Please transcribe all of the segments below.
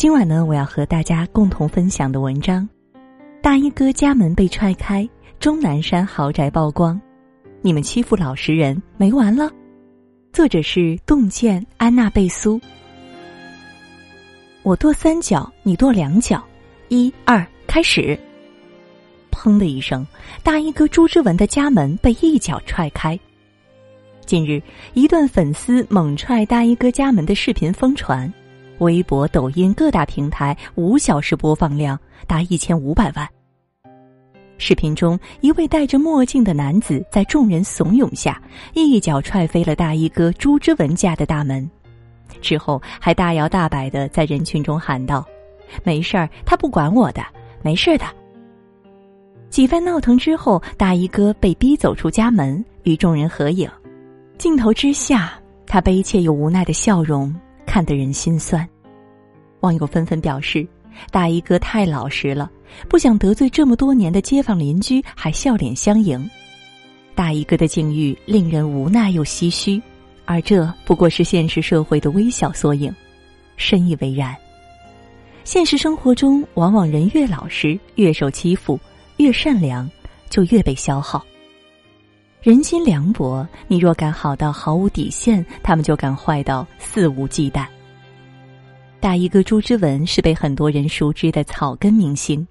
今晚呢，我要和大家共同分享的文章，《大衣哥家门被踹开，钟南山豪宅曝光，你们欺负老实人没完了。》作者是洞见安娜贝苏。我跺三脚，你跺两脚，一二，开始。砰的一声，大衣哥朱之文的家门被一脚踹开。近日，一段粉丝猛踹大衣哥家门的视频疯传。微博、抖音各大平台五小时播放量达一千五百万。视频中，一位戴着墨镜的男子在众人怂恿下，一脚踹飞了大衣哥朱之文家的大门，之后还大摇大摆的在人群中喊道：“没事儿，他不管我的，没事的。”几番闹腾之后，大衣哥被逼走出家门，与众人合影。镜头之下，他悲切又无奈的笑容。看得人心酸，网友纷纷表示：“大衣哥太老实了，不想得罪这么多年的街坊邻居，还笑脸相迎。”大衣哥的境遇令人无奈又唏嘘，而这不过是现实社会的微小缩影，深以为然。现实生活中，往往人越老实，越受欺负；越善良，就越被消耗。人心凉薄，你若敢好到毫无底线，他们就敢坏到肆无忌惮。大衣哥朱之文是被很多人熟知的草根明星。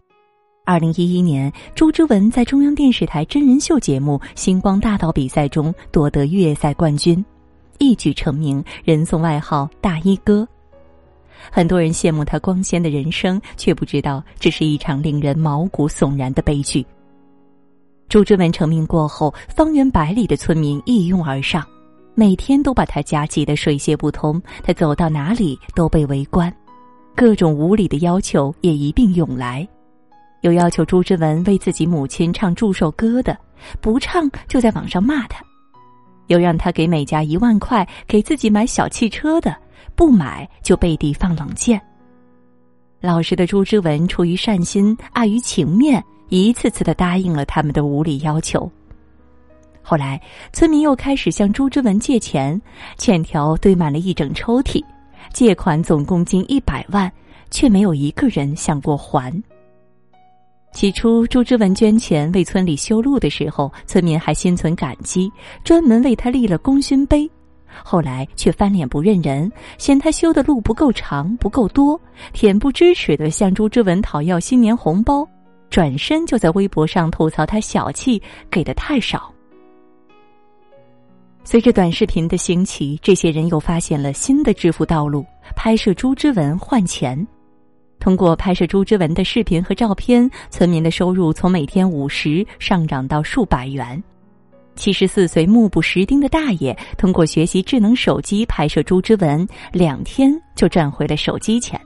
二零一一年，朱之文在中央电视台真人秀节目《星光大道》比赛中夺得月赛冠军，一举成名，人送外号“大衣哥”。很多人羡慕他光鲜的人生，却不知道这是一场令人毛骨悚然的悲剧。朱之文成名过后，方圆百里的村民一拥而上，每天都把他家挤得水泄不通。他走到哪里都被围观，各种无理的要求也一并涌来。有要求朱之文为自己母亲唱祝寿歌的，不唱就在网上骂他；有让他给每家一万块给自己买小汽车的，不买就背地放冷箭。老实的朱之文出于善心，碍于情面。一次次的答应了他们的无理要求。后来，村民又开始向朱之文借钱，欠条堆满了一整抽屉，借款总共近一百万，却没有一个人想过还。起初，朱之文捐钱为村里修路的时候，村民还心存感激，专门为他立了功勋碑。后来却翻脸不认人，嫌他修的路不够长、不够多，恬不知耻的向朱之文讨要新年红包。转身就在微博上吐槽他小气，给的太少。随着短视频的兴起，这些人又发现了新的致富道路：拍摄朱之文换钱。通过拍摄朱之文的视频和照片，村民的收入从每天五十上涨到数百元。七十四岁目不识丁的大爷，通过学习智能手机拍摄朱之文，两天就赚回了手机钱。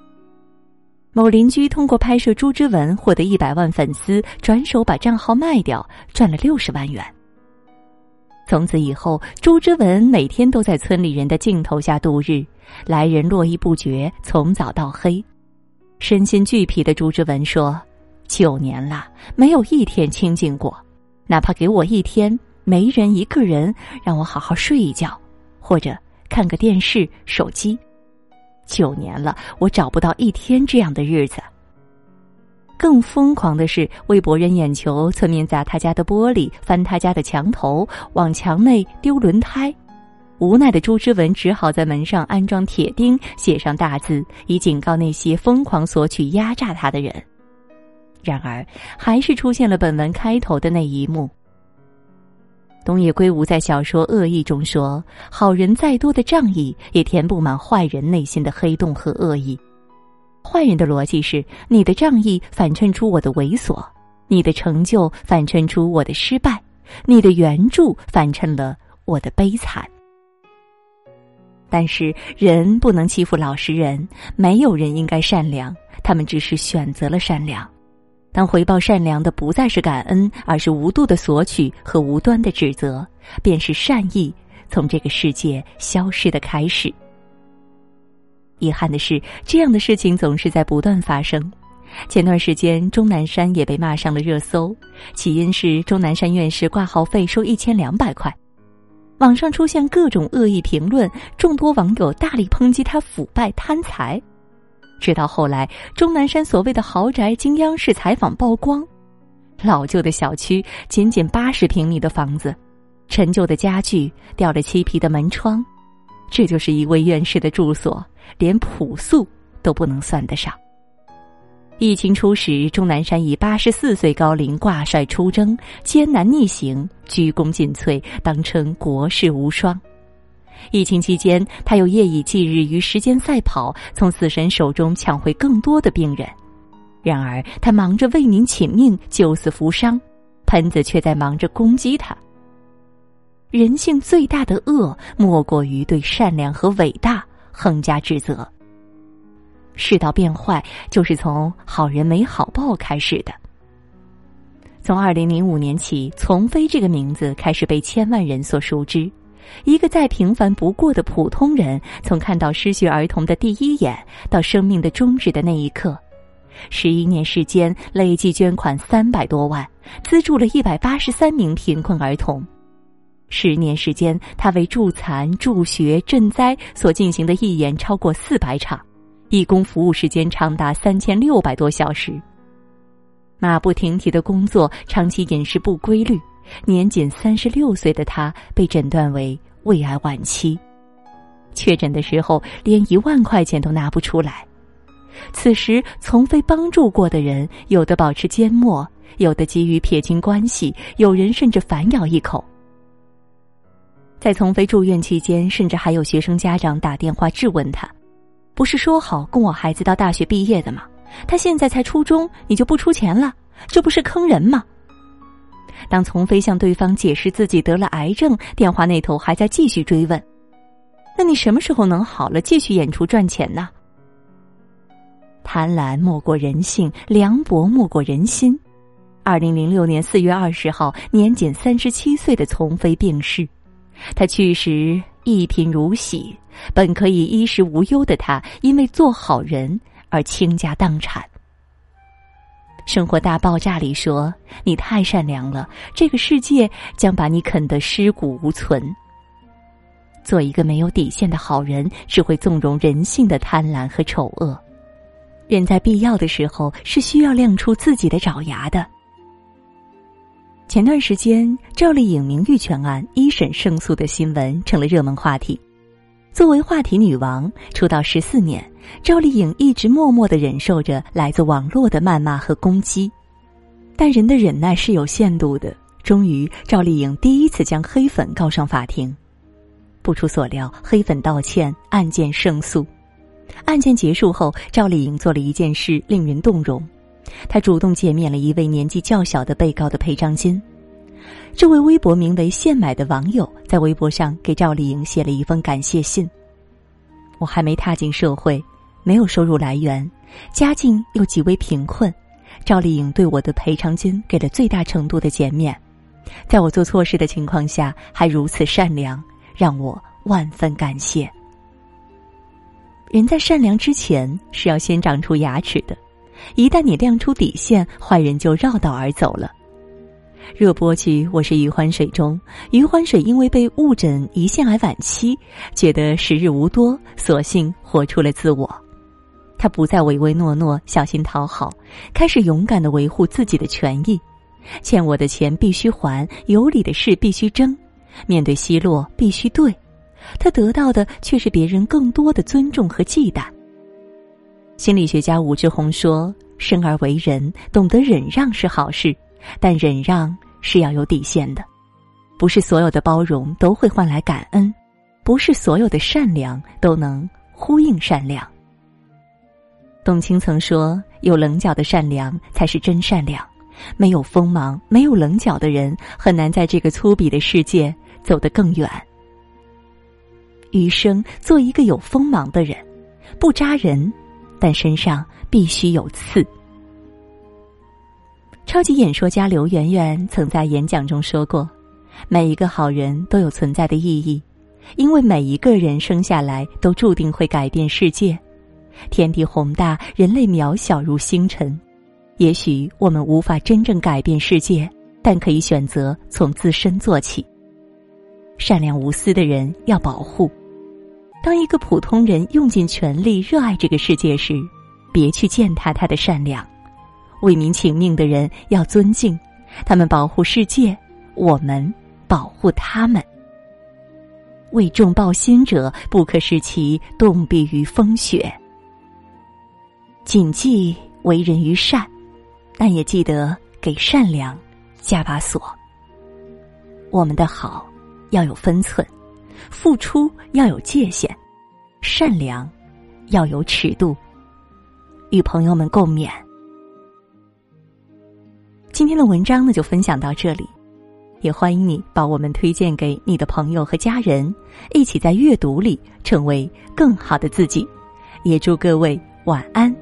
某邻居通过拍摄朱之文获得一百万粉丝，转手把账号卖掉，赚了六十万元。从此以后，朱之文每天都在村里人的镜头下度日，来人络绎不绝，从早到黑。身心俱疲的朱之文说：“九年了，没有一天清静过，哪怕给我一天，没人一个人，让我好好睡一觉，或者看个电视、手机。”九年了，我找不到一天这样的日子。更疯狂的是，为博人眼球，村民砸他家的玻璃，翻他家的墙头，往墙内丢轮胎。无奈的朱之文只好在门上安装铁钉，写上大字，以警告那些疯狂索取、压榨他的人。然而，还是出现了本文开头的那一幕。东野圭吾在小说《恶意》中说：“好人再多的仗义，也填不满坏人内心的黑洞和恶意。坏人的逻辑是：你的仗义反衬出我的猥琐，你的成就反衬出我的失败，你的援助反衬了我的悲惨。但是人不能欺负老实人，没有人应该善良，他们只是选择了善良。”当回报善良的不再是感恩，而是无度的索取和无端的指责，便是善意从这个世界消失的开始。遗憾的是，这样的事情总是在不断发生。前段时间，钟南山也被骂上了热搜，起因是钟南山院士挂号费收一千两百块，网上出现各种恶意评论，众多网友大力抨击他腐败贪财。直到后来，钟南山所谓的豪宅经央视采访曝光，老旧的小区，仅仅八十平米的房子，陈旧的家具，掉了漆皮的门窗，这就是一位院士的住所，连朴素都不能算得上。疫情初时，钟南山以八十四岁高龄挂帅出征，艰难逆行，鞠躬尽瘁，当称国士无双。疫情期间，他又夜以继日于时间赛跑，从死神手中抢回更多的病人。然而，他忙着为民请命、救死扶伤，喷子却在忙着攻击他。人性最大的恶，莫过于对善良和伟大横加指责。世道变坏，就是从“好人没好报”开始的。从二零零五年起，丛飞这个名字开始被千万人所熟知。一个再平凡不过的普通人，从看到失学儿童的第一眼到生命的终止的那一刻，十一年时间累计捐款三百多万，资助了一百八十三名贫困儿童。十年时间，他为助残、助学、赈灾所进行的义演超过四百场，义工服务时间长达三千六百多小时。马不停蹄的工作，长期饮食不规律。年仅三十六岁的他被诊断为胃癌晚期，确诊的时候连一万块钱都拿不出来。此时从非帮助过的人，有的保持缄默，有的急于撇清关系，有人甚至反咬一口。在从飞住院期间，甚至还有学生家长打电话质问他：“不是说好供我孩子到大学毕业的吗？他现在才初中，你就不出钱了？这不是坑人吗？”当丛飞向对方解释自己得了癌症，电话那头还在继续追问：“那你什么时候能好了，继续演出赚钱呢？”贪婪莫过人性，凉薄莫过人心。二零零六年四月二十号，年仅三十七岁的丛飞病逝。他去时一贫如洗，本可以衣食无忧的他，因为做好人而倾家荡产。《生活大爆炸》里说：“你太善良了，这个世界将把你啃得尸骨无存。”做一个没有底线的好人，只会纵容人性的贪婪和丑恶。人在必要的时候是需要亮出自己的爪牙的。前段时间，赵丽颖名誉权案一审胜诉的新闻成了热门话题。作为话题女王，出道十四年，赵丽颖一直默默的忍受着来自网络的谩骂和攻击。但人的忍耐是有限度的。终于，赵丽颖第一次将黑粉告上法庭。不出所料，黑粉道歉，案件胜诉。案件结束后，赵丽颖做了一件事令人动容，她主动减免了一位年纪较小的被告的赔偿金。这位微博名为“现买”的网友在微博上给赵丽颖写了一封感谢信。我还没踏进社会，没有收入来源，家境又极为贫困，赵丽颖对我的赔偿金给了最大程度的减免，在我做错事的情况下还如此善良，让我万分感谢。人在善良之前是要先长出牙齿的，一旦你亮出底线，坏人就绕道而走了。热播剧《我是余欢水》中，余欢水因为被误诊胰腺癌晚期，觉得时日无多，索性活出了自我。他不再唯唯诺诺、小心讨好，开始勇敢的维护自己的权益。欠我的钱必须还，有理的事必须争，面对奚落必须对。他得到的却是别人更多的尊重和忌惮。心理学家武志红说：“生而为人，懂得忍让是好事。”但忍让是要有底线的，不是所有的包容都会换来感恩，不是所有的善良都能呼应善良。董卿曾说：“有棱角的善良才是真善良，没有锋芒、没有棱角的人，很难在这个粗鄙的世界走得更远。”余生做一个有锋芒的人，不扎人，但身上必须有刺。超级演说家刘媛媛曾在演讲中说过：“每一个好人都有存在的意义，因为每一个人生下来都注定会改变世界。天地宏大，人类渺小如星辰。也许我们无法真正改变世界，但可以选择从自身做起。善良无私的人要保护。当一个普通人用尽全力热爱这个世界时，别去践踏他的善良。为民请命的人要尊敬，他们保护世界，我们保护他们。为众抱薪者，不可使其冻毙于风雪。谨记为人于善，但也记得给善良加把锁。我们的好要有分寸，付出要有界限，善良要有尺度。与朋友们共勉。今天的文章呢，就分享到这里，也欢迎你把我们推荐给你的朋友和家人，一起在阅读里成为更好的自己。也祝各位晚安，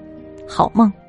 好梦。